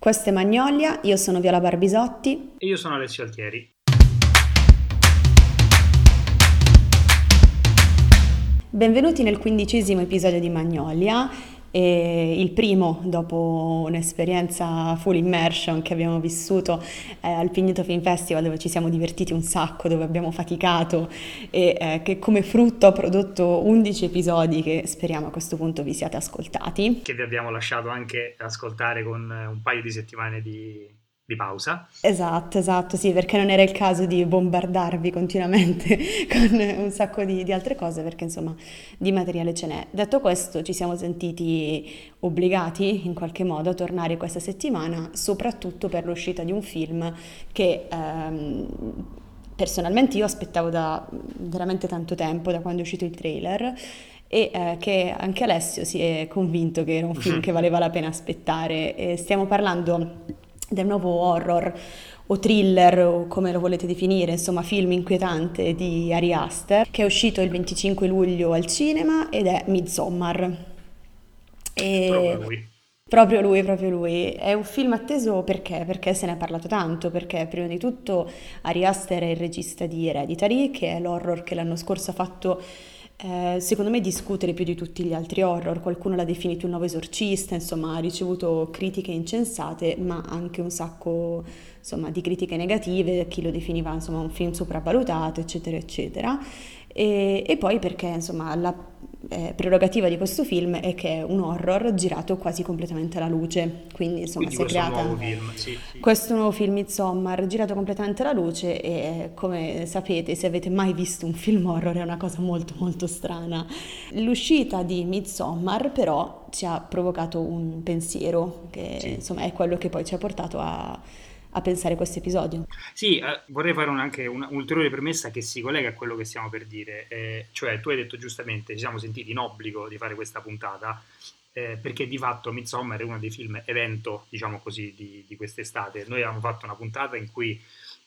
Questo è Magnolia, io sono Viola Barbisotti. E io sono Alessio Altieri. Benvenuti nel quindicesimo episodio di Magnolia e il primo dopo un'esperienza full immersion che abbiamo vissuto eh, al Pignito Film Festival dove ci siamo divertiti un sacco, dove abbiamo faticato e eh, che come frutto ha prodotto 11 episodi che speriamo a questo punto vi siate ascoltati. Che vi abbiamo lasciato anche ascoltare con un paio di settimane di di pausa. Esatto, esatto, sì, perché non era il caso di bombardarvi continuamente con un sacco di, di, altre cose, perché insomma di materiale ce n'è. Detto questo, ci siamo sentiti obbligati in qualche modo a tornare questa settimana, soprattutto per l'uscita di un film che... Ehm, personalmente io aspettavo da veramente tanto tempo, da quando è uscito il trailer, e eh, che anche Alessio si è convinto che era un film che valeva la pena aspettare. E stiamo parlando del nuovo horror o thriller o come lo volete definire, insomma film inquietante di Ari Aster che è uscito il 25 luglio al cinema ed è Midsommar. E... Proprio lui. Proprio lui, proprio lui. È un film atteso perché? Perché se ne è parlato tanto, perché prima di tutto Ari Aster è il regista di Hereditary, che è l'horror che l'anno scorso ha fatto eh, secondo me discutere più di tutti gli altri horror, qualcuno l'ha definito un nuovo esorcista, insomma ha ricevuto critiche incensate, ma anche un sacco insomma, di critiche negative, chi lo definiva insomma, un film sopravvalutato, eccetera, eccetera. E, e poi perché insomma la eh, prerogativa di questo film è che è un horror girato quasi completamente alla luce, quindi insomma quindi si è creata nuovo film, sì, sì. questo nuovo film Midsommar girato completamente alla luce e come sapete se avete mai visto un film horror è una cosa molto molto strana. L'uscita di Midsommar però ci ha provocato un pensiero che sì. insomma è quello che poi ci ha portato a a pensare questo episodio. Sì, eh, vorrei fare un, anche un'ulteriore premessa che si collega a quello che stiamo per dire, eh, cioè tu hai detto giustamente, ci siamo sentiti in obbligo di fare questa puntata, eh, perché di fatto Midsommar è uno dei film evento, diciamo così, di, di quest'estate. Noi avevamo fatto una puntata in cui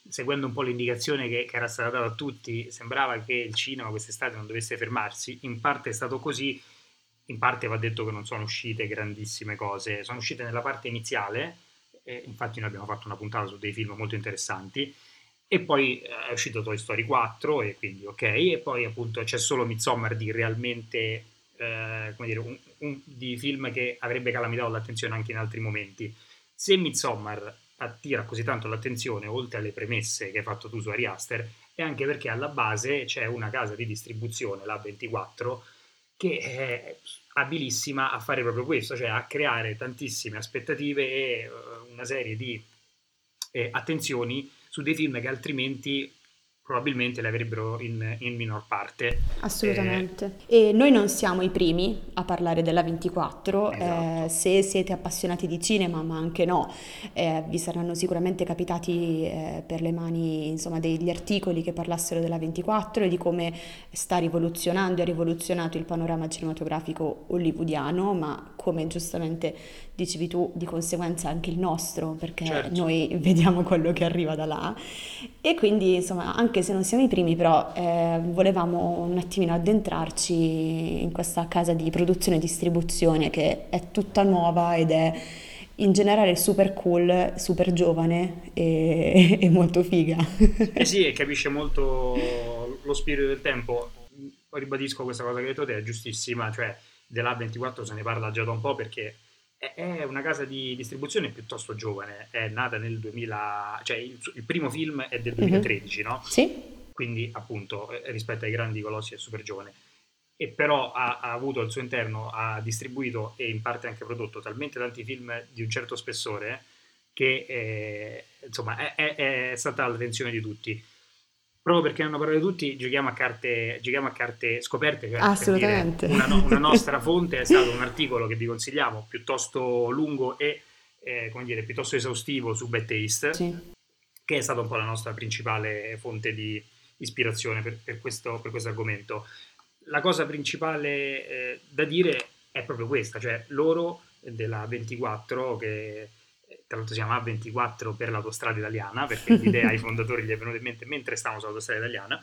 seguendo un po' l'indicazione che, che, era stata data a tutti, sembrava che il cinema quest'estate non dovesse fermarsi. In parte è stato così, in parte va detto che non sono uscite grandissime cose, sono uscite nella parte iniziale, e infatti noi abbiamo fatto una puntata su dei film molto interessanti, e poi eh, è uscito Toy Story 4 e quindi ok, e poi appunto c'è solo Midsommar di realmente, eh, come dire, un, un, di film che avrebbe calamitato l'attenzione anche in altri momenti. Se Midsommar attira così tanto l'attenzione, oltre alle premesse che hai fatto tu su Ari Aster, è anche perché alla base c'è una casa di distribuzione, la 24, che è abilissima a fare proprio questo, cioè a creare tantissime aspettative e uh, una serie di eh, attenzioni su dei film che altrimenti probabilmente le avrebbero in, in minor parte. Assolutamente. Eh, e noi non siamo i primi a parlare della 24, eh, esatto. eh, se siete appassionati di cinema, ma anche no, eh, vi saranno sicuramente capitati eh, per le mani insomma, degli articoli che parlassero della 24 e di come sta rivoluzionando e ha rivoluzionato il panorama cinematografico hollywoodiano, ma come giustamente dicevi tu, di conseguenza anche il nostro, perché certo. noi vediamo quello che arriva da là. E quindi, insomma, anche se non siamo i primi, però eh, volevamo un attimino addentrarci in questa casa di produzione e distribuzione che è tutta nuova ed è in generale super cool, super giovane e, e molto figa. Eh sì, e capisce molto lo spirito del tempo. Ribadisco questa cosa che hai detto te, è giustissima, cioè della 24 se ne parla già da un po' perché è una casa di distribuzione piuttosto giovane, è nata nel 2000, cioè il, il primo film è del 2013, mm-hmm. no? Sì. Quindi appunto eh, rispetto ai grandi colossi è super giovane. E però ha, ha, avuto al suo interno, ha distribuito e in parte anche prodotto talmente tanti film di un certo spessore che eh, insomma è, è, è stata all'attenzione di tutti proprio perché hanno parlato tutti, giochiamo a carte, giochiamo a carte scoperte. Cioè, Assolutamente. Una, una, nostra fonte è stato un articolo che vi consigliamo, piuttosto lungo e eh, come dire, piuttosto esaustivo su Bad Taste, sì. che è stata un po' la nostra principale fonte di ispirazione per, per, questo, per questo, argomento. La cosa principale eh, da dire è proprio questa, cioè loro della 24 che tra l'altro si chiama A24 per l'autostrada italiana, perché l'idea ai fondatori gli è venuta in mente mentre stavano sull'autostrada italiana,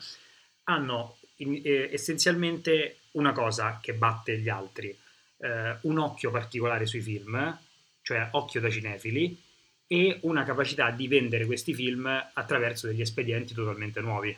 hanno in, eh, essenzialmente una cosa che batte gli altri, eh, un occhio particolare sui film, cioè occhio da cinefili, e una capacità di vendere questi film attraverso degli espedienti totalmente nuovi.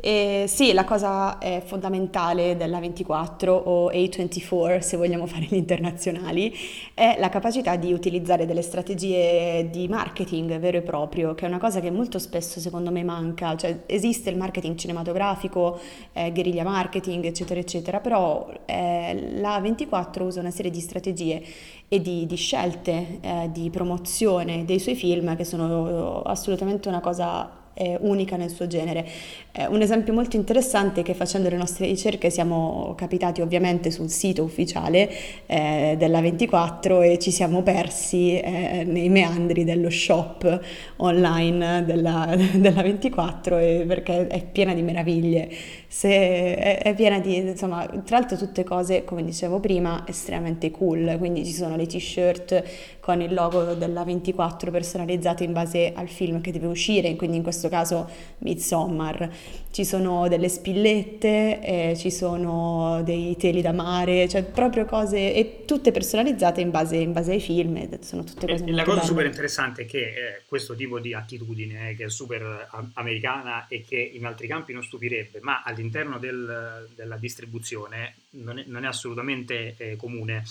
Eh, sì, la cosa fondamentale della 24 o A24, se vogliamo fare gli internazionali, è la capacità di utilizzare delle strategie di marketing vero e proprio, che è una cosa che molto spesso secondo me manca. Cioè, esiste il marketing cinematografico, eh, guerriglia marketing, eccetera, eccetera, però eh, la 24 usa una serie di strategie e di, di scelte eh, di promozione dei suoi film che sono assolutamente una cosa eh, unica nel suo genere. Eh, un esempio molto interessante è che facendo le nostre ricerche siamo capitati ovviamente sul sito ufficiale eh, della 24 e ci siamo persi eh, nei meandri dello shop online della, della 24 perché è piena di meraviglie. Se, è, è, piena di, insomma, tra l'altro tutte cose, come dicevo prima, estremamente cool, quindi ci sono le t-shirt con il logo della 24 personalizzate in base al film che deve uscire, quindi in questo caso Midsommar. Ci sono delle spillette, eh, ci sono dei teli da mare, cioè proprio cose, e tutte personalizzate in base, in base ai film, sono tutte cose e, La cosa belle. super interessante è che eh, questo tipo di attitudine, eh, che è super americana e che in altri campi non stupirebbe, ma all'interno del, della distribuzione non è, non è assolutamente eh, comune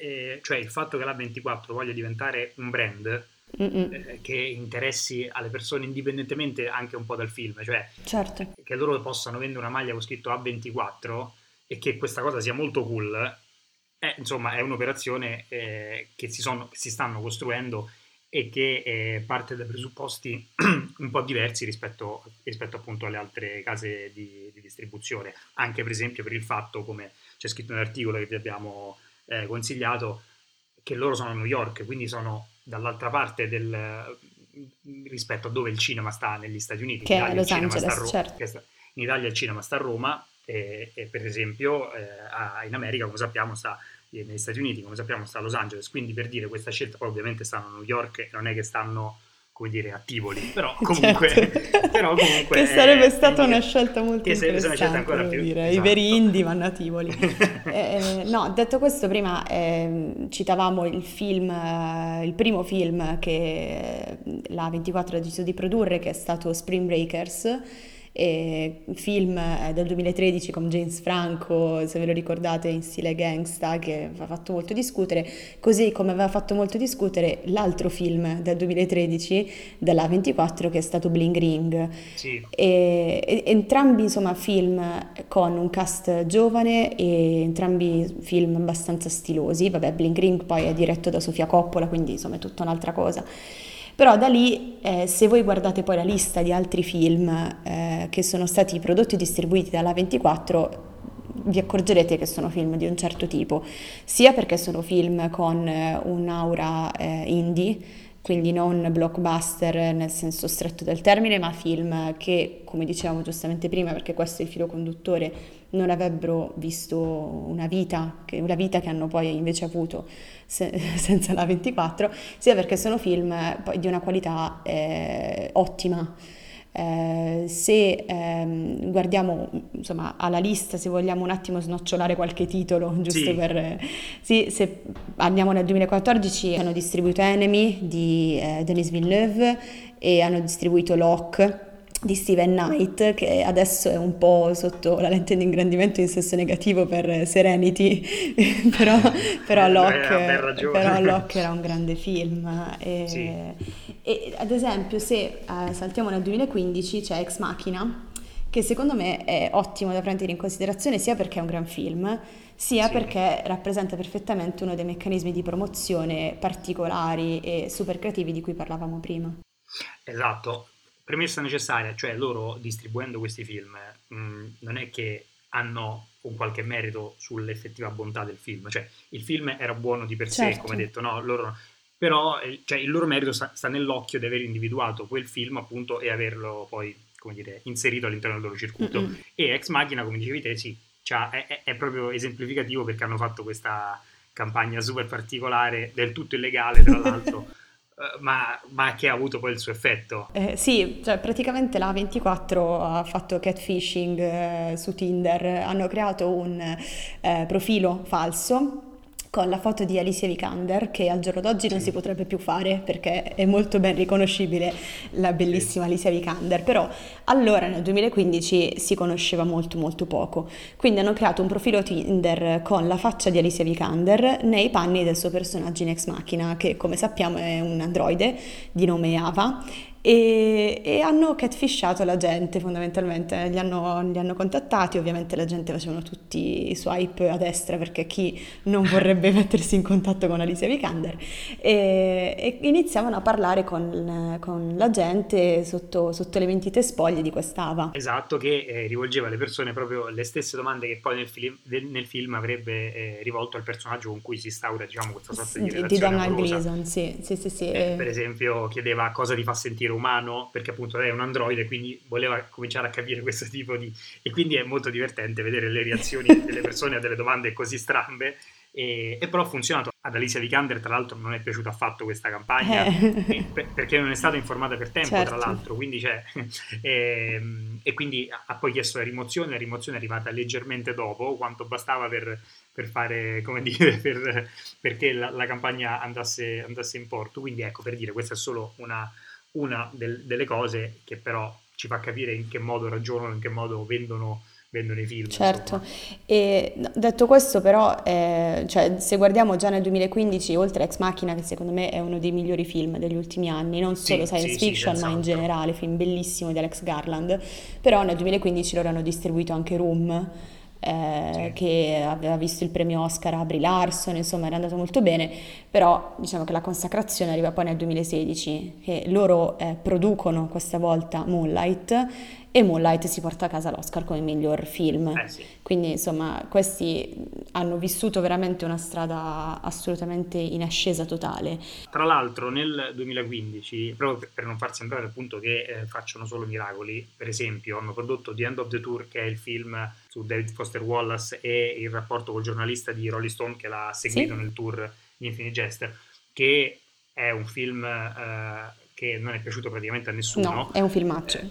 eh, cioè il fatto che la 24 voglia diventare un brand eh, che interessi alle persone indipendentemente anche un po' dal film, cioè certo. che loro possano vendere una maglia con scritto A24 e che questa cosa sia molto cool, è, insomma è un'operazione eh, che, si sono, che si stanno costruendo e che eh, parte da presupposti un po' diversi rispetto, rispetto appunto alle altre case di, di, distribuzione, anche per esempio per il fatto, come c'è scritto nell'articolo che vi abbiamo eh, consigliato che loro sono a New York, quindi sono dall'altra parte del, rispetto a dove il cinema sta negli Stati Uniti. Che è Los Angeles, Ro- certo. sta, in Italia il cinema sta a Roma e, e per esempio eh, in America, come sappiamo, sta negli Stati Uniti, come sappiamo, sta a Los Angeles. Quindi per dire questa scelta, poi ovviamente stanno a New York non è che stanno come dire, a Tivoli, però comunque... Certo. però comunque che sarebbe stata una scelta molto che interessante, una scelta ancora più, dire. Esatto. I veri indie vanno a Tivoli. eh, no, detto questo, prima eh, citavamo il film, eh, il primo film che la 24 ha deciso di produrre, che è stato Spring Breakers, e film eh, del 2013 con James Franco, se ve lo ricordate, in stile gangsta, che ha fatto molto discutere, così come aveva fatto molto discutere l'altro film del 2013 della 24 che è stato Bling Ring. Sì. E, e, entrambi insomma film con un cast giovane e entrambi film abbastanza stilosi, vabbè Bling Ring poi è diretto da Sofia Coppola, quindi insomma è tutta un'altra cosa. Però da lì, eh, se voi guardate poi la lista di altri film eh, che sono stati prodotti e distribuiti dalla 24, vi accorgerete che sono film di un certo tipo, sia perché sono film con eh, un'aura eh, indie, quindi non blockbuster nel senso stretto del termine, ma film che, come dicevamo giustamente prima, perché questo è il filo conduttore, non avrebbero visto una vita, una vita che hanno poi invece avuto se, senza la 24, sia perché sono film di una qualità eh, ottima. Eh, se ehm, guardiamo insomma alla lista, se vogliamo un attimo snocciolare qualche titolo, giusto sì. per... Sì, se andiamo nel 2014 hanno distribuito Enemy di eh, Denis Villeneuve e hanno distribuito Locke di Steven Knight che adesso è un po' sotto la lente di ingrandimento in senso negativo per Serenity però, però, Locke, però Locke era un grande film e, sì. e ad esempio se eh, saltiamo nel 2015 c'è Ex Machina che secondo me è ottimo da prendere in considerazione sia perché è un gran film sia sì. perché rappresenta perfettamente uno dei meccanismi di promozione particolari e super creativi di cui parlavamo prima. Esatto, premessa necessaria, cioè loro distribuendo questi film mh, mm, non è che hanno un qualche merito sull'effettiva bontà del film, cioè il film era buono di per certo. sé, come detto, no? Loro, però eh, cioè, il loro merito sta, sta, nell'occhio di aver individuato quel film appunto e averlo poi, come dire, inserito all'interno del loro circuito. Mm-hmm. E Ex Machina, come dicevi te, sì, cioè, è, è proprio esemplificativo perché hanno fatto questa campagna super particolare, del tutto illegale tra l'altro. Ma, ma, che ha avuto poi il suo effetto. Eh, sì, cioè praticamente la 24 ha fatto catfishing eh, su Tinder, hanno creato un eh, profilo falso con la foto di Alicia Vikander che al giorno d'oggi non Sì, si potrebbe più fare perché è molto ben riconoscibile la sì. bellissima Alicia Vikander, però allora nel 2015 si conosceva molto molto poco, quindi hanno creato un profilo Tinder con la faccia di Alicia Vikander nei panni del suo personaggio in Ex Machina che come sappiamo è un androide di nome Ava e, e hanno catfishato la gente fondamentalmente, li hanno, li hanno contattati, ovviamente la gente facevano tutti i swipe a destra perché chi non vorrebbe mettersi in contatto con Alicia Vikander e, e iniziavano a parlare con, con la gente sotto, sotto le mentite spoglie di quest'Ava. Esatto, che eh, rivolgeva alle persone proprio le stesse domande che poi nel film, del- nel film avrebbe eh, rivolto al personaggio con cui si instaura, diciamo, questa sorta di Di, di relazione Donald amorosa. Gleason, sì, sì, sì, sì. Eh, per eh, esempio, chiedeva cosa ti fa sentire umano, perché appunto lei è un androide, quindi voleva cominciare a capire questo tipo di... E quindi è molto divertente vedere le reazioni delle persone a delle domande così strambe, e, e però ha funzionato. Ad Alicia Vikander, tra l'altro, non è piaciuta affatto questa campagna, e- eh, per- perché non è stata informata per tempo, tra certo. l'altro, quindi c'è... ehm, e quindi ha ha poi chiesto la rimozione, la rimozione è arrivata leggermente dopo, quanto bastava per, per fare, come dire, per, perché la, la campagna andasse, andasse in porto. Quindi ecco, per dire, questa è solo una, una del- delle cose che però ci fa capire in che modo ragionano, in che modo vendono, vendono i film, Certo, e no, detto questo però, eh, cioè, se guardiamo già nel 2015, oltre Ex Machina, che secondo me è uno dei migliori film degli ultimi anni, non solo Sì, science sì, sì, fiction, ma in generale, film bellissimo di Alex Garland, però nel 2015 loro hanno distribuito anche Room, eh, Sì. che aveva visto il premio Oscar a Brie Larson, insomma era andato molto bene, però diciamo che la consacrazione arriva poi nel 2016, che loro eh, producono questa volta Moonlight e Moonlight si porta a casa l'Oscar come miglior film. Eh sì. Quindi insomma questi hanno vissuto veramente una strada assolutamente in ascesa totale. Tra l'altro nel 2015, proprio per non far sembrare appunto che eh, facciano solo miracoli, per esempio hanno prodotto The End of the Tour, che è il film su David Foster Wallace e il rapporto col giornalista di Rolling Stone che l'ha seguito Sì? nel tour di Infinite Jester, che è un film eh, che non è piaciuto praticamente a No, nessuno. è un filmaccio. Eh,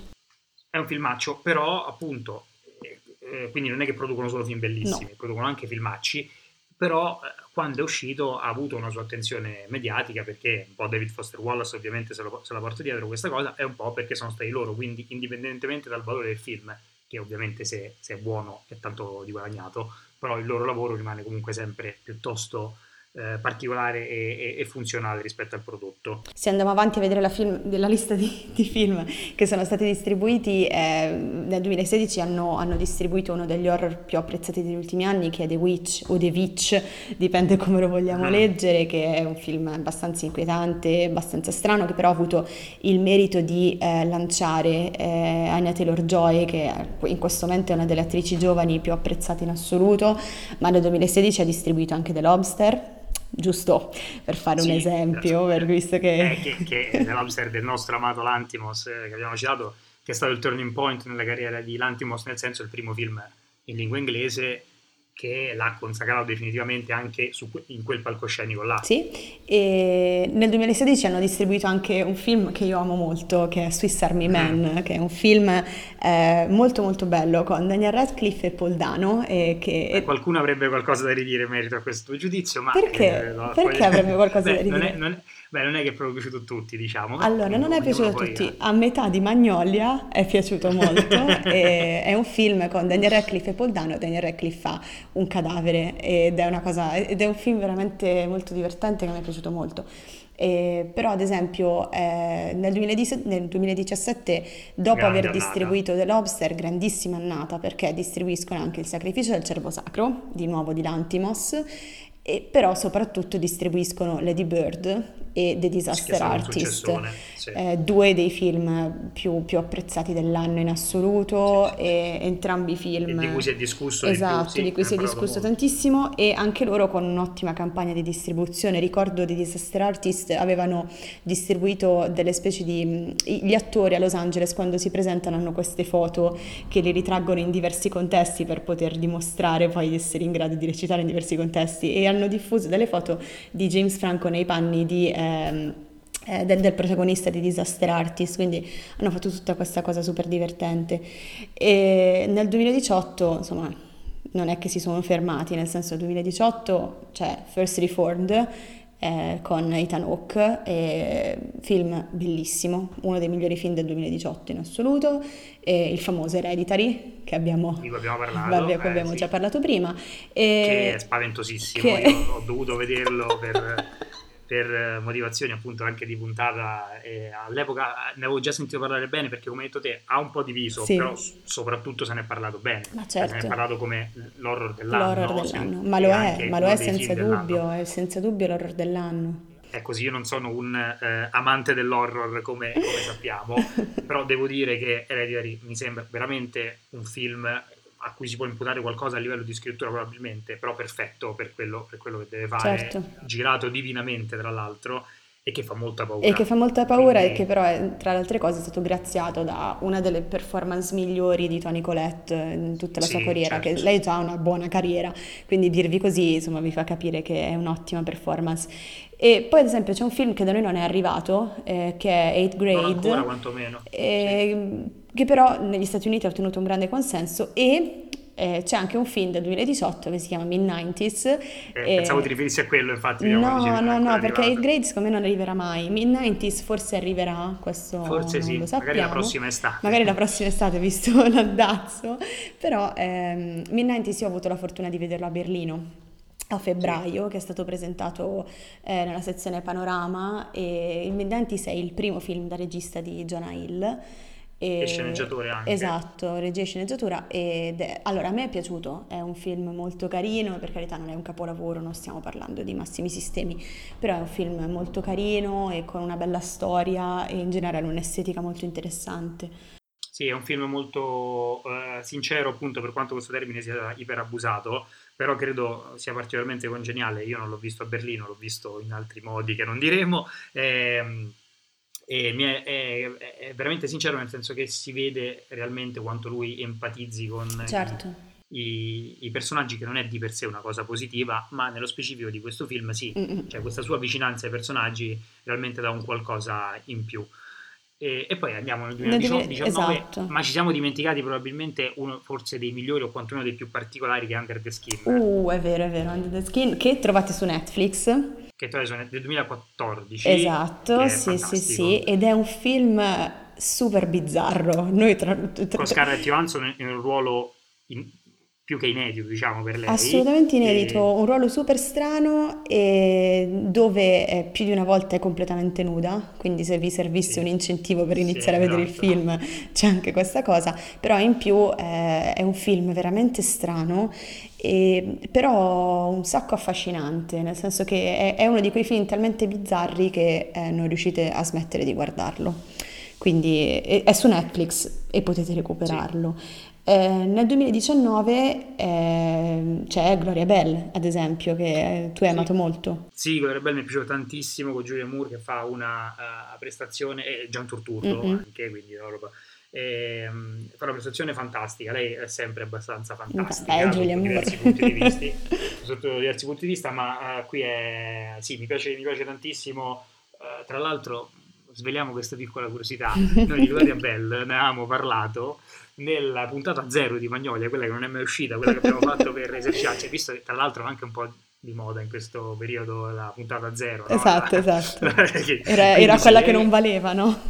è un filmaccio, però appunto, eh, eh, quindi non è che producono solo film No. bellissimi, producono anche filmacci, però eh, quando è uscito ha avuto una sua attenzione mediatica perché un po' David Foster Wallace ovviamente se, lo- se la porta dietro questa cosa e un po' perché sono stati loro, quindi indipendentemente dal valore del film, che ovviamente se, se è buono è tanto di guadagnato, però il loro lavoro rimane comunque sempre piuttosto eh, particolare e, e- funzionale rispetto al prodotto. Se andiamo avanti a vedere la, film- la lista di, di film che sono stati distribuiti, eh, nel 2016 hanno, hanno distribuito uno degli horror più apprezzati degli ultimi anni, che è The Witch o The Witch, dipende come lo vogliamo Ah, leggere, che è un film abbastanza inquietante, abbastanza strano, che però ha avuto il merito di eh, lanciare eh, Anya Taylor-Joy, che in questo momento è una delle attrici giovani più apprezzate in assoluto, ma nel 2016 ha distribuito anche The Lobster, giusto per fare un Sì, esempio, per- visto eh, che... che, che è l'Obster del nostro amato Lantimos, eh, che abbiamo citato, che è stato il turning point nella carriera di Lantimos, nel senso il primo film in lingua inglese che l'ha consacrato definitivamente anche su in quel palcoscenico là. Sì, e nel 2016 hanno distribuito anche un film che io amo molto, che è Swiss Army Mm. Man, che è un film eh, molto molto bello con Daniel Radcliffe e Paul Dano, e che... Beh, e- qualcuno avrebbe qualcosa da ridire in merito a questo giudizio, ma perché? eh, no, poi- Perché avrebbe qualcosa da beh, non è, ridire? non è- beh, non è che è proprio piaciuto a tutti, diciamo, Allora, non è piaciuto a poi tutti, a metà di Magnolia è piaciuto molto, è un film con Daniel Radcliffe e Paul Dano, Daniel Radcliffe fa un cadavere ed è una cosa, ed è un film veramente molto divertente che mi è piaciuto molto. E, però ad esempio eh, nel 2017, nel 2017, dopo grande aver annata. distribuito The Lobster, grandissima annata perché distribuiscono anche Il sacrificio del cervo sacro, di nuovo di Lantimos, e però soprattutto distribuiscono Lady Bird e The Disaster Artist, sì. eh, due dei film più, più apprezzati dell'anno in assoluto sì. e entrambi E film di cui si è discusso di più, esatto, di cui si è discusso molto. tantissimo e anche loro con un'ottima campagna di distribuzione. Ricordo di Disaster Artist avevano distribuito delle specie di gli attori a Los Angeles quando si presentano hanno queste foto che li ritraggono in diversi contesti per poter dimostrare poi di essere in grado di recitare in diversi contesti e hanno diffuso delle foto di James Franco nei panni di ehm, eh, del, del protagonista di Disaster Artist, quindi hanno fatto tutta questa cosa super divertente. E nel 2018, insomma, non è che si sono fermati, nel senso 2018 c'è First Reformed eh, con Ethan Hawke, film bellissimo, uno dei migliori film del 2018 in assoluto, e il famoso Hereditary che abbiamo, di cui abbiamo parlato, vabbè, eh, abbiamo sì. già parlato prima. che è spaventosissimo, che- io ho dovuto vederlo per, per eh, motivazioni appunto anche di puntata e all'epoca ne avevo già sentito parlare bene perché come hai detto te ha un po' diviso, Sì. però soprattutto se ne è parlato bene, Ma Cioè, se ne certo. è parlato come l'horror dell'anno, L'horror dell'anno, ma e lo è, ma lo è senza dubbio, è senza dubbio l'horror dell'anno. È così, io non sono un eh, amante dell'horror come, come sappiamo, però devo dire che Hereditary mi sembra veramente un film a cui si può imputare qualcosa a livello di scrittura probabilmente, però perfetto per quello, per quello che deve fare, Certo. girato divinamente tra l'altro e che fa molta paura. E che fa molta paura e Quindi- che però è, tra le altre cose è stato graziato da una delle performance migliori di Toni Collette in tutta la sua Sì, carriera, certo. che lei già ha una buona carriera, quindi dirvi così insomma vi fa capire che è un'ottima performance. E poi ad esempio c'è un film che da noi non è arrivato, eh, che è Eighth Non Grade. ancora quantomeno. eh, che però negli Stati Uniti ha ottenuto un grande consenso e eh, c'è anche un film del 2018 che si chiama Mid-90s. Eh, pensavo ti riferissi a quello, infatti. No, no, no, perché. 8 grade secondo me non arriverà mai. Mid-90s forse arriverà, questo Forse sì, magari la prossima estate. Magari la prossima estate, visto l'andazzo. Però ehm, Mid-90s io ho avuto la fortuna di vederlo a Berlino a febbraio, che è stato presentato eh, nella sezione Panorama e il Mid-90s è il primo film da regista di Jonah Hill. E sceneggiatore anche. Esatto, regia e sceneggiatura. Ed è- allora, a me è piaciuto, è un film molto carino, per carità non è un capolavoro, non stiamo parlando di massimi sistemi, però è un film molto carino e con una bella storia e in generale un'estetica molto interessante. Sì, è un film molto eh, sincero, appunto, per quanto questo termine sia iperabusato, però credo sia particolarmente congeniale. Io non l'ho visto a Berlino, l'ho visto in altri modi che non diremo. ehm, e mi è, è- è veramente sincero nel senso che si vede realmente quanto lui empatizzi con Certo. i, i personaggi, che non è di per sé una cosa positiva, ma nello specifico di questo film sì, Mm-mm. cioè questa sua vicinanza ai personaggi realmente dà un qualcosa in più. E, e poi andiamo nel Nel 2019, esatto. ma ci siamo dimenticati probabilmente uno forse dei migliori o quantomeno dei più particolari che è Under the Skin, Uh, è vero, è vero, Under the Skin, che trovate su Netflix. Che tra l'altro è del 2014. Esatto, sì, sì, sì, ed è un film super bizzarro. Noi tra, tra- Con Scarlett Johansson in un ruolo in- più che inedito, diciamo, per lei. Assolutamente inedito, E- un ruolo super strano e dove eh, più di una volta è completamente nuda, quindi se vi servisse Sì. un incentivo per Sì, iniziare a vedere il esatto. film c'è anche questa cosa, però in più eh, è un film veramente strano, e, però un sacco affascinante, nel senso che è, è uno di quei film talmente bizzarri che eh, non riuscite a smettere di guardarlo. Quindi è, è su Netflix e potete recuperarlo. Eh, nel 2019 eh, c'è Gloria Bell, ad esempio, che eh, tu hai Sì. amato molto. Sì, Gloria Bell mi è piaciuto tantissimo con Julia Moore che fa una eh, prestazione, e Gian Turturro Mm-mm. anche, quindi no, roba. Ehm, fa una prestazione fantastica, lei è sempre abbastanza fantastica Beh, sotto Julia Moore. diversi punti di vista, sotto diversi punti di vista, ma eh, qui è, sì, mi piace, mi piace tantissimo, Eh, tra l'altro sveliamo questa piccola curiosità, noi di Gloria Bell ne avevamo parlato nella puntata zero di Magnolia, quella che non è mai uscita, quella che abbiamo fatto per esercitarci, visto che tra l'altro anche un po' di moda in questo periodo la puntata zero, no? Esatto, La- esatto. Che- Era, era sì, quella che eh, non valeva, no?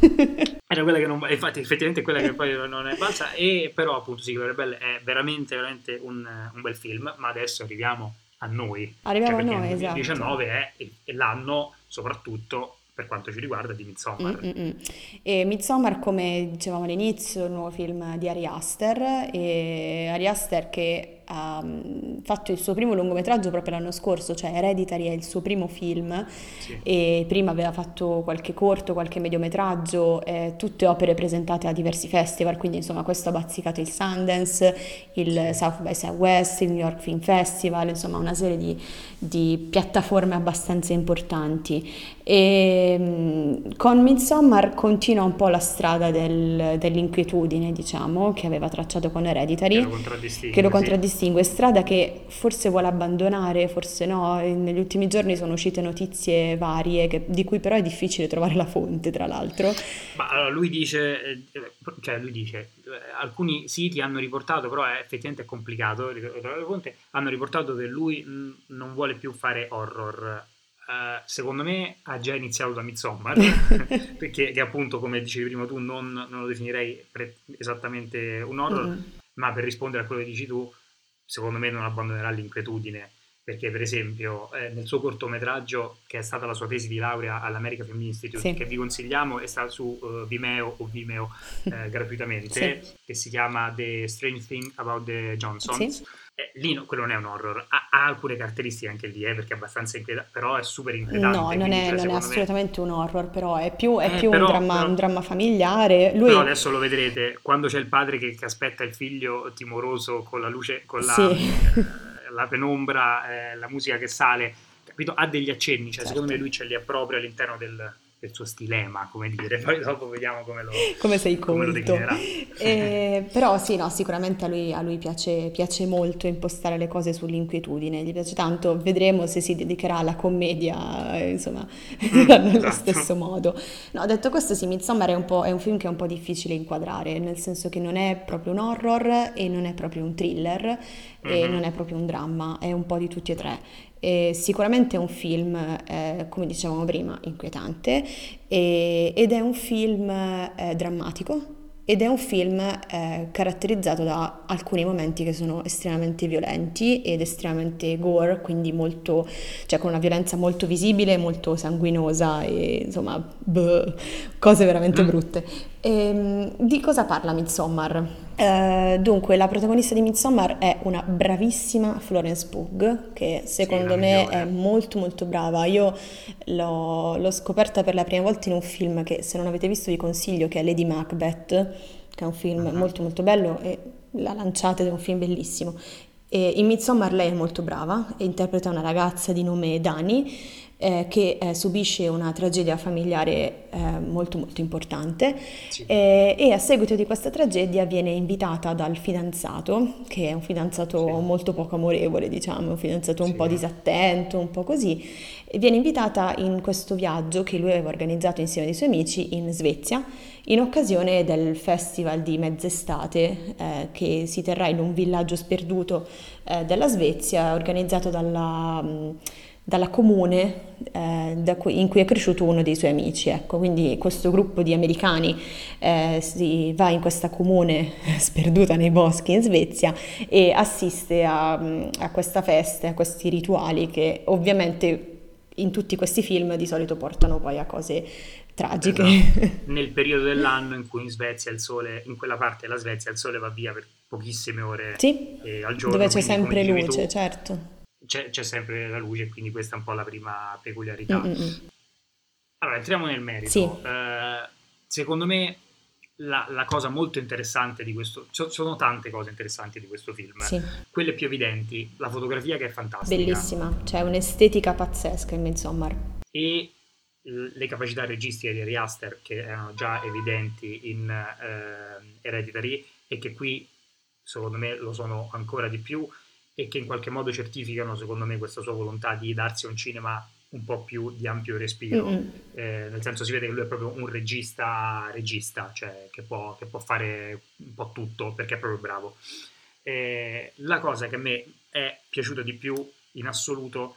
era quella che non infatti effettivamente è quella che poi non è balza e però appunto sì, Bell è veramente veramente un, un bel film ma adesso arriviamo a noi Arriviamo Cioè, a noi, il esatto. 2019 è, è l'anno soprattutto per quanto ci riguarda di Midsommar Mm, mm, mm. E Midsommar, come dicevamo all'inizio, è il nuovo film di Ari Aster, e Ari Aster che ha fatto il suo primo lungometraggio proprio l'anno scorso, cioè Hereditary è il suo primo film, Sì. e prima aveva fatto qualche corto, qualche mediometraggio, eh, tutte opere presentate a diversi festival, quindi insomma questo ha bazzicato il Sundance, il South by Southwest, il New York Film Festival, insomma una serie di, di piattaforme abbastanza importanti. E con Midsommar continua un po' la strada del- dell'inquietudine, diciamo, che aveva tracciato con Hereditary che lo contraddistingue che lo contraddistingue contraddistingue, strada che forse vuole abbandonare, forse no, negli ultimi giorni sono uscite notizie varie che, di cui però è difficile trovare la fonte, tra l'altro. Ma allora lui dice, eh, cioè lui dice, eh, alcuni siti hanno riportato, però è effettivamente è complicato trovare la fonte, hanno riportato che lui non vuole più fare horror, Uh, secondo me ha già iniziato da Midsommar, perché che appunto, come dicevi prima tu, non, non lo definirei pre- esattamente un horror, mm-hmm. ma per rispondere a quello che dici tu, secondo me non abbandonerà l'inquietudine, perché per esempio eh, nel suo cortometraggio, che è stata la sua tesi di laurea all'America Film Institute, sì. che vi consigliamo, è stato su uh, Vimeo o Vimeo eh, gratuitamente, sì. che si chiama The Strange Thing About the Johnsons. Sì eh, lì no, quello non è un horror, ha, ha, alcune caratteristiche anche lì, eh, perché è abbastanza inquietante, però è super inquietante. No, non è, cioè, non è assolutamente me... un horror, però è più, è eh, più però, un, dramma, però, un, dramma, familiare. Lui... Però adesso lo vedrete, quando c'è il padre che, che aspetta il figlio timoroso con la luce, con la, sì. la penombra, eh, la musica che sale, capito? Ha degli accenni, cioè certo. secondo me lui ce li ha proprio all'interno del il suo stilema, come dire, poi dopo vediamo come lo, come sei come lo eh, però sì, no, sicuramente a lui, a lui piace, piace, molto impostare le cose sull'inquietudine, gli piace tanto, vedremo se si dedicherà alla commedia, eh, insomma, mm, nello esatto. stesso modo. No, detto questo, sì, Midsommar è un, è un film che è un po' difficile inquadrare, nel senso che non è proprio un horror e non è proprio un thriller mm-hmm. e non è proprio un dramma, è un po' di tutti e tre e sicuramente è un film, eh, come dicevamo prima, inquietante e, ed è un film eh, drammatico ed è un film eh, caratterizzato da alcuni momenti che sono estremamente violenti ed estremamente gore, quindi molto, cioè con una violenza molto visibile, molto sanguinosa e insomma, bleh, cose veramente mm. brutte. Ehm, di cosa parla Midsommar? Eh, dunque, la protagonista di Midsommar è una bravissima Florence Pugh, che secondo sì, me è molto molto brava. Io l'ho, l'ho, scoperta per la prima volta in un film che se non avete visto vi consiglio, che è Lady Macbeth, che è un film uh-huh. molto molto bello e la lanciate ed è un film bellissimo. E in Midsommar lei è molto brava e interpreta una ragazza di nome Dani eh, che eh, subisce una tragedia familiare eh, molto molto importante sì. Eh, e a seguito di questa tragedia viene invitata dal fidanzato, che è un fidanzato sì. molto poco amorevole, diciamo, un fidanzato un sì. po' disattento, un po' così, e viene invitata in questo viaggio che lui aveva organizzato insieme ai suoi amici in Svezia in occasione del festival di mezz'estate eh, che si terrà in un villaggio sperduto eh, della Svezia organizzato dalla... Mh, dalla comune eh, da cui, in cui è cresciuto uno dei suoi amici. Ecco, quindi questo gruppo di americani eh, si va in questa comune sperduta nei boschi in Svezia e assiste a, a questa festa, a questi rituali che ovviamente in tutti questi film di solito portano poi a cose tragiche. Esatto. Nel periodo dell'anno in cui in Svezia il sole, in quella parte della Svezia il sole va via per pochissime ore sì, al giorno. Dove c'è sempre luce, tu, certo c'è, c'è, sempre la luce, quindi questa è un po' la prima peculiarità. Mm-mm. Allora, entriamo nel merito. Sì. Uh, secondo me la, la, cosa molto interessante di questo, ci sono tante cose interessanti di questo film, sì. quelle più evidenti, la fotografia che è fantastica. Bellissima, c'è cioè un'estetica pazzesca in Midsommar. E le capacità registiche di Ari Aster che erano già evidenti in uh, Hereditary e che qui secondo me lo sono ancora di più e che in qualche modo certificano, secondo me, questa sua volontà di darsi a un cinema un po' più di ampio respiro, mm-hmm. eh, nel senso si vede che lui è proprio un regista regista, cioè che può, che può fare un po' tutto perché è proprio bravo. Eh, la cosa che a me è piaciuta di più in assoluto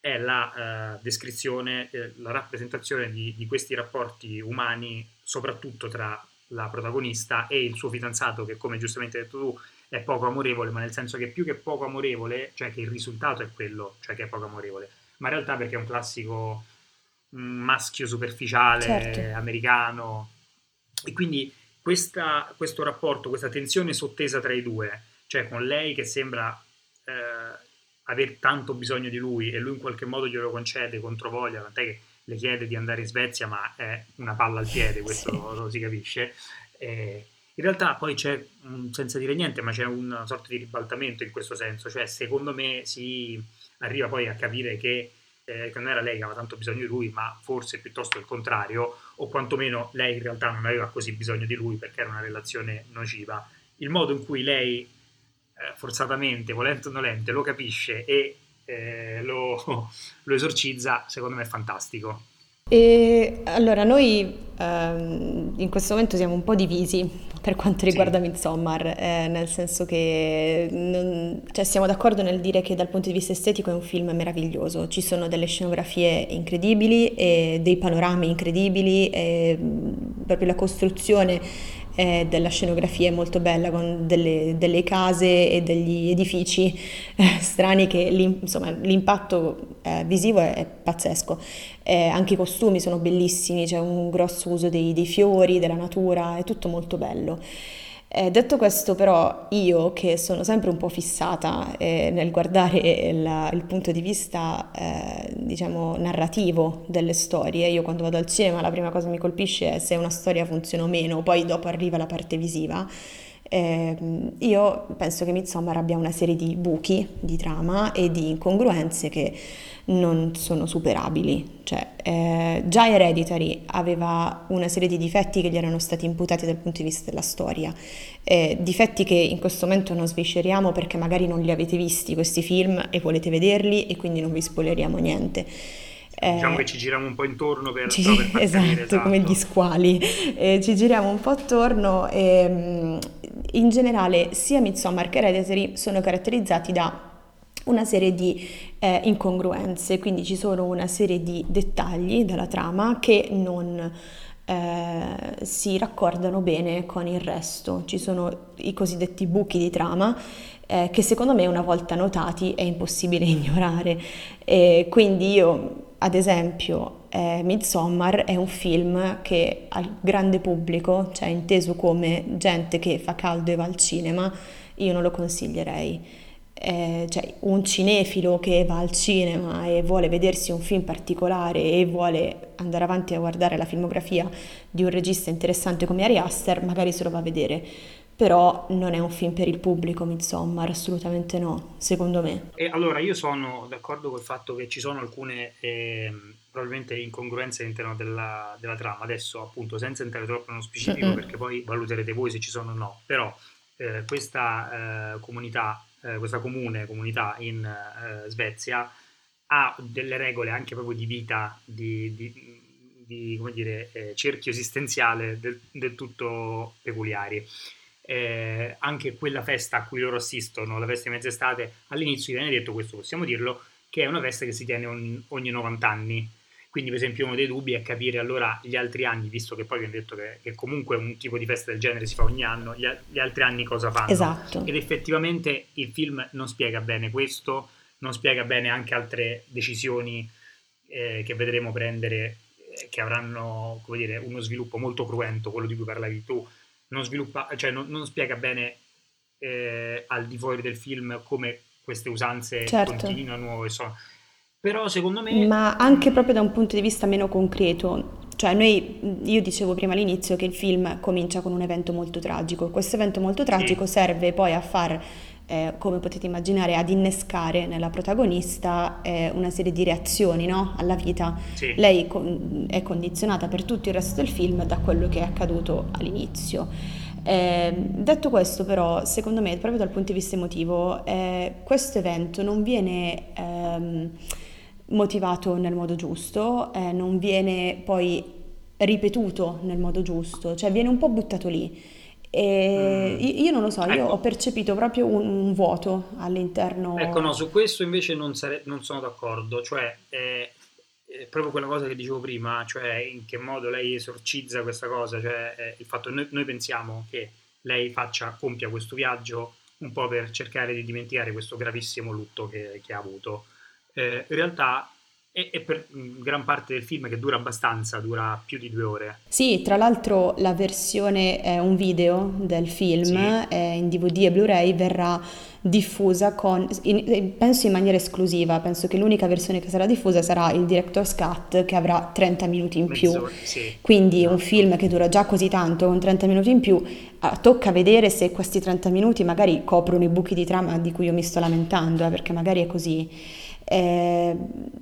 è la uh, descrizione, eh, la rappresentazione di, di, questi rapporti umani, soprattutto tra la protagonista e il suo fidanzato, che come giustamente hai detto tu è poco amorevole, ma nel senso che più che poco amorevole, cioè che il risultato è quello, cioè che è poco amorevole, ma in realtà perché è un classico mm, maschio superficiale certo. americano e quindi questa, questo rapporto, questa tensione sottesa tra i due, cioè con lei che sembra eh, aver tanto bisogno di lui e lui in qualche modo glielo concede controvoglia, tant'è che le chiede di andare in Svezia, ma è una palla al piede, questo sì. lo, lo, si capisce. Eh, in realtà poi c'è, senza dire niente, ma c'è una sorta di ribaltamento in questo senso, cioè secondo me si arriva poi a capire che, eh, che non era lei che aveva tanto bisogno di lui, ma forse piuttosto il contrario, o quantomeno lei in realtà non aveva così bisogno di lui perché era una relazione nociva. Il modo in cui lei eh, forzatamente, volente o nolente, lo capisce e eh, lo, lo esorcizza, secondo me è fantastico. E allora noi ehm, in questo momento siamo un po' divisi per quanto riguarda Sì, Midsommar, eh, nel senso che non- cioè, siamo d'accordo nel dire che dal punto di vista estetico è un film meraviglioso, ci sono delle scenografie incredibili e dei panorami incredibili, e, mh, proprio la costruzione eh, della scenografia è molto bella con delle, delle case e degli edifici eh, strani che insomma, l'impatto eh, visivo è, è pazzesco. Eh, anche i costumi sono bellissimi, c'è un grosso uso dei, dei fiori, della natura, è tutto molto bello. Eh, detto questo, però, io che sono sempre un po' fissata eh, nel guardare la- il punto di vista, eh, diciamo, narrativo delle storie, io quando vado al cinema la prima cosa che mi colpisce è se una storia funziona o meno, poi dopo arriva la parte visiva. Ehm, io penso che Midsommar abbia una serie di buchi di trama e di incongruenze che non sono superabili. Cioè, eh, già Hereditary aveva una serie di difetti che gli erano stati imputati dal punto di vista della storia, eh, difetti che in questo momento non svisceriamo perché magari non li avete visti questi film e volete vederli e quindi non vi spoileriamo niente. Diciamo che Eh, ci giriamo un po' intorno per, ci- per capire, esatto, come gli esatto. squali, Eh, ci giriamo un po' attorno e mm, in generale sia Midsommar che Hereditary sono caratterizzati da una serie di eh, incongruenze, quindi ci sono una serie di dettagli della trama che non eh, si raccordano bene con il resto. Ci sono i cosiddetti buchi di trama eh, che secondo me una volta notati è impossibile ignorare. E quindi io, ad esempio, eh, Midsommar è un film che al grande pubblico, cioè inteso come gente che fa caldo e va al cinema, io non lo consiglierei. Eh, cioè, un cinefilo che va al cinema e vuole vedersi un film particolare e vuole andare avanti a guardare la filmografia di un regista interessante come Ari Aster, magari se lo va a vedere. Però non è un film per il pubblico, Midsommar, assolutamente no, secondo me. E allora io sono d'accordo col fatto che ci sono alcune ehm, probabilmente incongruenze all'interno della, della trama. Adesso, appunto, senza entrare troppo nello specifico, Mm-mm. perché poi valuterete voi se ci sono o no, però eh, questa eh, comunità, eh, questa comune comunità in eh, Svezia ha delle regole anche proprio di vita, di, di- di, come dire, eh, cerchio esistenziale del, del tutto peculiari. Eh, anche quella festa a cui loro assistono, la festa di mezz'estate, all'inizio viene detto, questo possiamo dirlo, che è una festa che si tiene ogni, ogni 90 anni. Quindi, per esempio, uno dei dubbi è capire allora gli altri anni, visto che poi viene detto che, che comunque un tipo di festa del genere si fa ogni anno, gli, gli altri anni cosa fanno. Esatto. Ed effettivamente il film non spiega bene questo, non spiega bene anche altre decisioni eh, che vedremo prendere, eh, che avranno, come dire, uno sviluppo molto cruento, quello di cui parlavi tu, non sviluppa, cioè non, non spiega bene eh, al di fuori del film come queste usanze Certo. continuano e sono. Però secondo me, Ma anche proprio da un punto di vista meno concreto, cioè noi, io dicevo prima all'inizio che il film comincia con un evento molto tragico, questo evento molto sì, tragico serve poi a far, eh, come potete immaginare, ad innescare nella protagonista eh, una serie di reazioni, no? alla vita. sì, Lei con- è condizionata per tutto il resto del film da quello che è accaduto all'inizio. Eh, detto questo, però, secondo me, proprio dal punto di vista emotivo, eh, questo evento non viene ehm, motivato nel modo giusto, eh, non viene poi ripetuto nel modo giusto, cioè viene un po' buttato lì. E Mm, io non lo so, io ho ecco. percepito proprio un, un vuoto Ecco, no, all'interno. su questo invece non, sare- non sono d'accordo, cioè è, è proprio quella cosa che dicevo prima, cioè in che modo lei esorcizza questa cosa, cioè eh, il fatto che noi, noi pensiamo che lei faccia, compia questo viaggio un po' per cercare di dimenticare questo gravissimo lutto che, che ha avuto. Eh, in realtà è, è per mm, gran parte del film che dura abbastanza, dura più di due ore. Sì, tra l'altro la versione è un video del film, Sì, è in DVD e Blu-ray, verrà diffusa con, in- eh, penso in maniera esclusiva, penso che l'unica versione che sarà diffusa sarà il Director's Cut che avrà 30 minuti in più. mezz'ora, sì, Quindi un esatto. film che dura già così tanto, con 30 minuti in più, ah, tocca vedere se questi 30 minuti magari coprono i buchi di trama di cui io mi sto lamentando, eh, perché magari è così. Eh,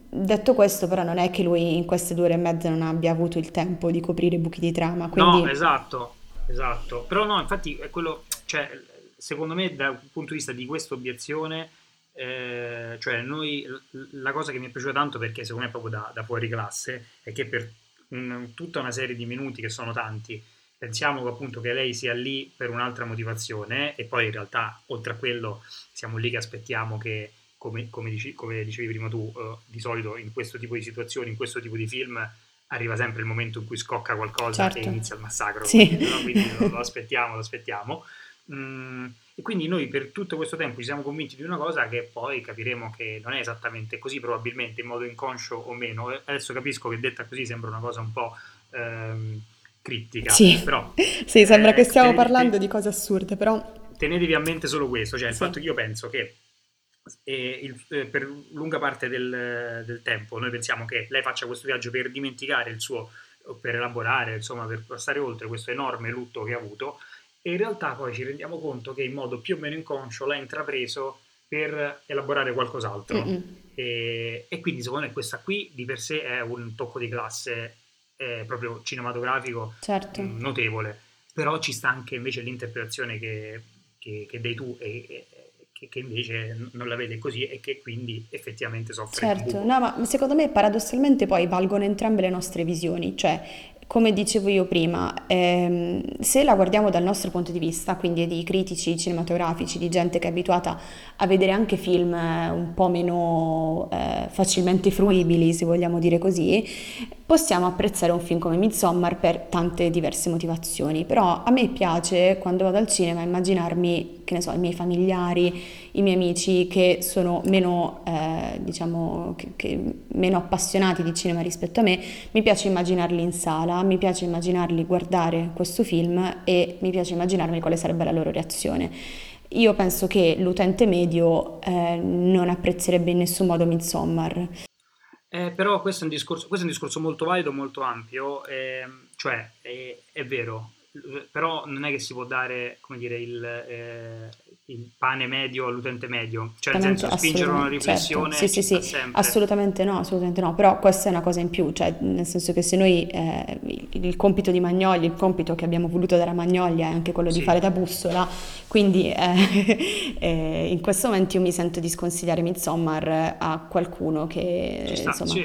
detto questo, però, non è che lui in queste due ore e mezza non abbia avuto il tempo di coprire i buchi di trama, No, quindi esatto, esatto. Però no, infatti è quello, cioè, secondo me dal punto di vista di questa obiezione, eh, cioè noi, la cosa che mi è piaciuta tanto perché secondo me è proprio da, da fuori classe è che per un, tutta una serie di minuti che sono tanti, pensiamo appunto che lei sia lì per un'altra motivazione e poi in realtà oltre a quello siamo lì che aspettiamo che come, come, dici, come dicevi prima tu, uh, di solito in questo tipo di situazioni, in questo tipo di film arriva sempre il momento in cui scocca qualcosa certo. e inizia il massacro, sì. quindi, no? quindi lo, lo, aspettiamo, lo aspettiamo. Mm, e quindi noi per tutto questo tempo ci siamo convinti di una cosa che poi capiremo che non è esattamente così, probabilmente in modo inconscio o meno. Adesso capisco che detta così sembra una cosa un po' ehm, critica, sì. però... sì, sembra eh, che stiamo tenete, parlando di cose assurde, però... Tenetevi a mente solo questo, cioè il fatto che io penso che il, eh, per lunga parte del, del, tempo noi pensiamo che lei faccia questo viaggio per dimenticare il suo, per elaborare, insomma, per passare oltre questo enorme lutto che ha avuto e in realtà poi ci rendiamo conto che in modo più o meno inconscio l'ha intrapreso per elaborare qualcos'altro. E, e, quindi secondo me questa qui di per sé è un tocco di classe eh, proprio cinematografico certo. mh, notevole, però ci sta anche invece l'interpretazione che, che, che dai tu e, che, che, invece non la vede così e che quindi effettivamente soffre. Certo, no, ma secondo me paradossalmente poi valgono entrambe le nostre visioni, cioè come dicevo io prima, ehm, se la guardiamo dal nostro punto di vista, quindi di critici cinematografici, di gente che è abituata a vedere anche film eh, un po' meno eh, facilmente fruibili, se vogliamo dire così, possiamo apprezzare un film come Midsommar per tante diverse motivazioni. Però a me piace quando vado al cinema immaginarmi, che ne so, i miei familiari, i miei amici che sono meno, eh, diciamo, che, che meno appassionati di cinema rispetto a me, mi piace immaginarli in sala, mi piace immaginarli guardare questo film e mi piace immaginarmi quale sarebbe la loro reazione. Io penso che l'utente medio eh, non apprezzerebbe in nessun modo Midsommar. Eh, però questo è, un discorso, questo è un discorso molto valido, molto ampio, eh, cioè è, è, vero, però non è che si può dare, come dire, il, eh, il pane medio all'utente medio, cioè nel senso spingere una riflessione certo. sì, sì, sì. assolutamente no, assolutamente no, però questa è una cosa in più, cioè nel senso che se noi eh, il, il, compito di Magnolia, il compito che abbiamo voluto dare a Magnolia è anche quello di fare da bussola, quindi eh, eh, in questo momento io mi sento di sconsigliare Midsommar a qualcuno che insomma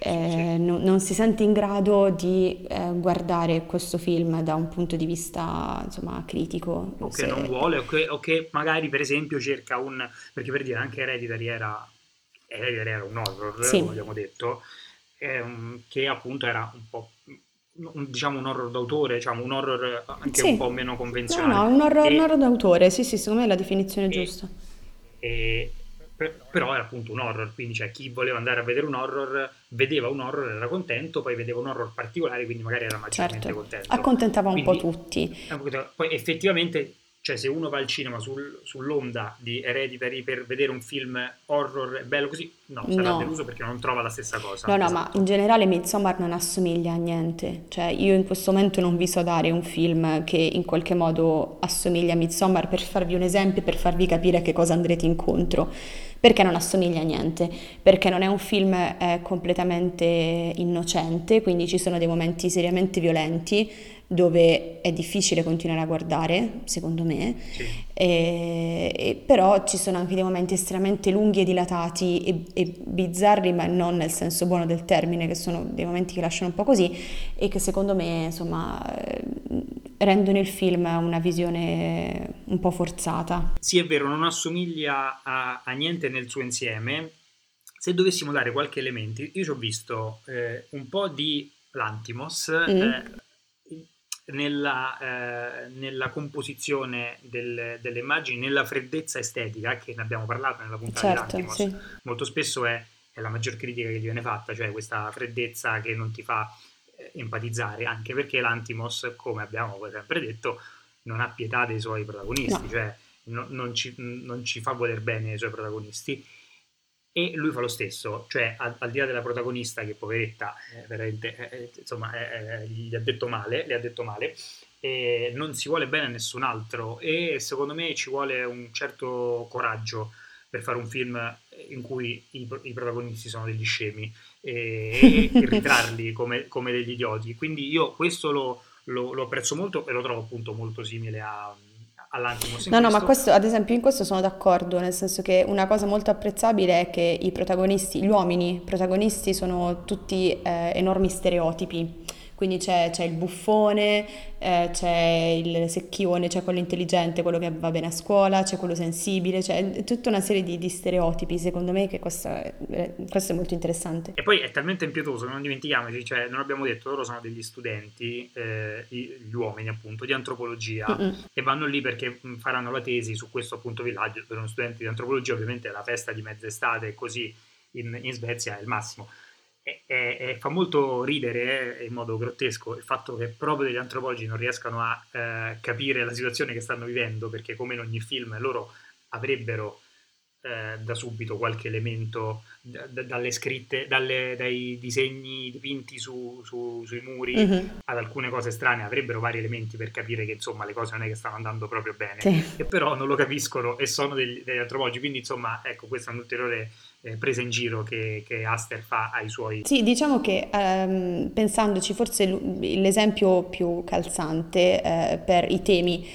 eh, non, non, si sente in grado di eh, guardare questo film da un punto di vista insomma, critico. O che non vuole, o che, o che, magari per esempio cerca un... perché per dire anche Hereditary era, Hereditary era un horror, sì. come abbiamo detto, ehm, che appunto era un po' diciamo un horror d'autore, diciamo un horror anche sì. un po' meno convenzionale. No, no, un horror, e, un horror d'autore, sì, sì, secondo me è la definizione e, giusta. E, però era appunto un horror, quindi cioè, chi voleva andare a vedere un horror vedeva un horror era contento, poi vedeva un horror particolare, quindi magari era maggiormente certo. contento. Accontentava un quindi, po' tutti. Poi effettivamente cioè se uno va al cinema sul, sull'onda di Hereditary per vedere un film horror bello così, no, sarà no. deluso perché non trova la stessa cosa. No, no, esatto. ma in generale Midsommar non assomiglia a niente. Cioè io in questo momento non vi so dare un film che in qualche modo assomiglia a Midsommar per farvi un esempio, per farvi capire a che cosa andrete incontro. Perché non assomiglia a niente? Perché non è un film eh, completamente innocente, quindi ci sono dei momenti seriamente violenti, dove è difficile continuare a guardare, secondo me, sì. e, e, però ci sono anche dei momenti estremamente lunghi e dilatati e, e, bizzarri, ma non nel senso buono del termine, che sono dei momenti che lasciano un po' così e che secondo me, insomma, rendono il film una visione un po' forzata. Sì, è vero, non assomiglia a, a niente nel suo insieme. Se dovessimo dare qualche elemento, io ci ho visto eh, un po' di Lantimos, mm. eh, nella, eh, nella composizione del, delle immagini, nella freddezza estetica, che ne abbiamo parlato nella puntata certo, di Lantimos, sì. molto spesso è, è, la maggior critica che gli viene fatta, cioè questa freddezza che non ti fa eh, empatizzare, anche perché l'Antimos, come abbiamo sempre detto, non ha pietà dei suoi protagonisti, no. cioè no, non, ci, non ci fa voler bene i suoi protagonisti e lui fa lo stesso, cioè al, al di là della protagonista che poveretta, eh, veramente, eh, insomma, eh, gli ha detto male, le ha detto male, non si vuole bene a nessun altro e secondo me ci vuole un certo coraggio per fare un film in cui i, i protagonisti sono degli scemi e, e ritrarli come, come, degli idioti. Quindi io questo lo, lo, lo, apprezzo molto e lo trovo appunto molto simile a, all'Antimos in No, no, ma questo. questo, ad esempio, in questo sono d'accordo, nel senso che una cosa molto apprezzabile è che i protagonisti, gli uomini protagonisti sono tutti eh, enormi stereotipi. Quindi c'è c'è il buffone, eh, c'è il secchione, c'è quello intelligente, quello che va bene a scuola, c'è quello sensibile, c'è tutta una serie di, di stereotipi, secondo me, che questo è, eh, questo è molto interessante. E poi è talmente impietoso non dimentichiamoci, cioè non abbiamo detto, loro sono degli studenti, eh, gli uomini appunto, di antropologia Mm-mm. e vanno lì perché mh, faranno la tesi su questo appunto villaggio. Per uno studente di antropologia ovviamente la festa di mezz'estate così in, in Svezia è il massimo. E, e- fa molto ridere eh, in modo grottesco il fatto che proprio degli antropologi non riescano a eh, capire la situazione che stanno vivendo, perché come in ogni film loro avrebbero eh, da subito qualche elemento da- da- dalle scritte, dalle- dai disegni dipinti su- su- sui muri Mhm. ad alcune cose strane, avrebbero vari elementi per capire che insomma le cose non è che stanno andando proprio bene, Sì. e però non lo capiscono e sono degli, degli antropologi, quindi insomma ecco questa è un'ulteriore eh, presa in giro che, che Aster fa ai suoi... Sì, diciamo che ehm, pensandoci, forse l'esempio più calzante eh, per i temi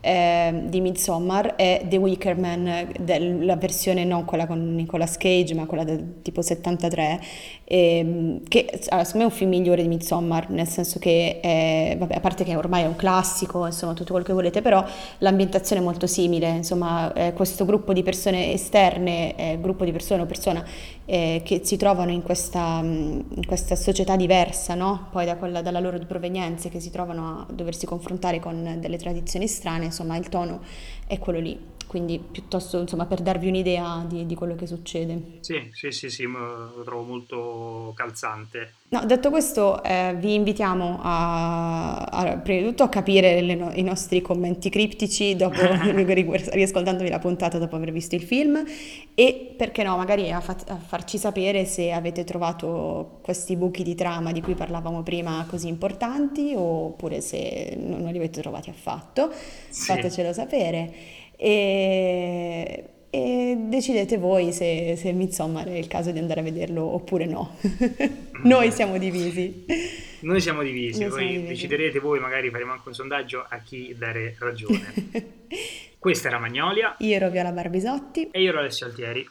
ehm, di Midsommar è The Wicker Man, del- la versione non quella con Nicolas Cage, ma quella del tipo 73, ehm, che allora, secondo me è un film migliore di Midsommar, nel senso che, è- vabbè, a parte che ormai è un classico, insomma, tutto quello che volete, però l'ambientazione è molto simile, insomma, eh, questo gruppo di persone esterne, eh, gruppo di persone o persona eh, che si trovano in questa, mh, in questa società diversa, no? Poi da quella, dalla loro provenienza, che si trovano a doversi confrontare con delle tradizioni strane, insomma, il tono è quello lì. Quindi, piuttosto, insomma, per darvi un'idea di, di quello che succede. Sì, sì, sì, sì, lo trovo molto calzante. No, detto questo, eh, vi invitiamo a, a- prima di tutto a capire le i nostri commenti criptici dopo riascoltandovi la puntata dopo aver visto il film e perché no, magari a, fa- a farci sapere se avete trovato questi buchi di trama di cui parlavamo prima così importanti oppure se non, non li avete trovati affatto. Sì. Fatecelo sapere e, e decidete voi se, se Midsommar è il caso di andare a vederlo oppure no. Noi siamo divisi. Noi siamo divisi, Noi poi siamo divisi. deciderete voi, magari faremo anche un sondaggio a chi dare ragione. Questa era Magnolia Io ero Viola Barbisotti. e io ero Alessio Altieri.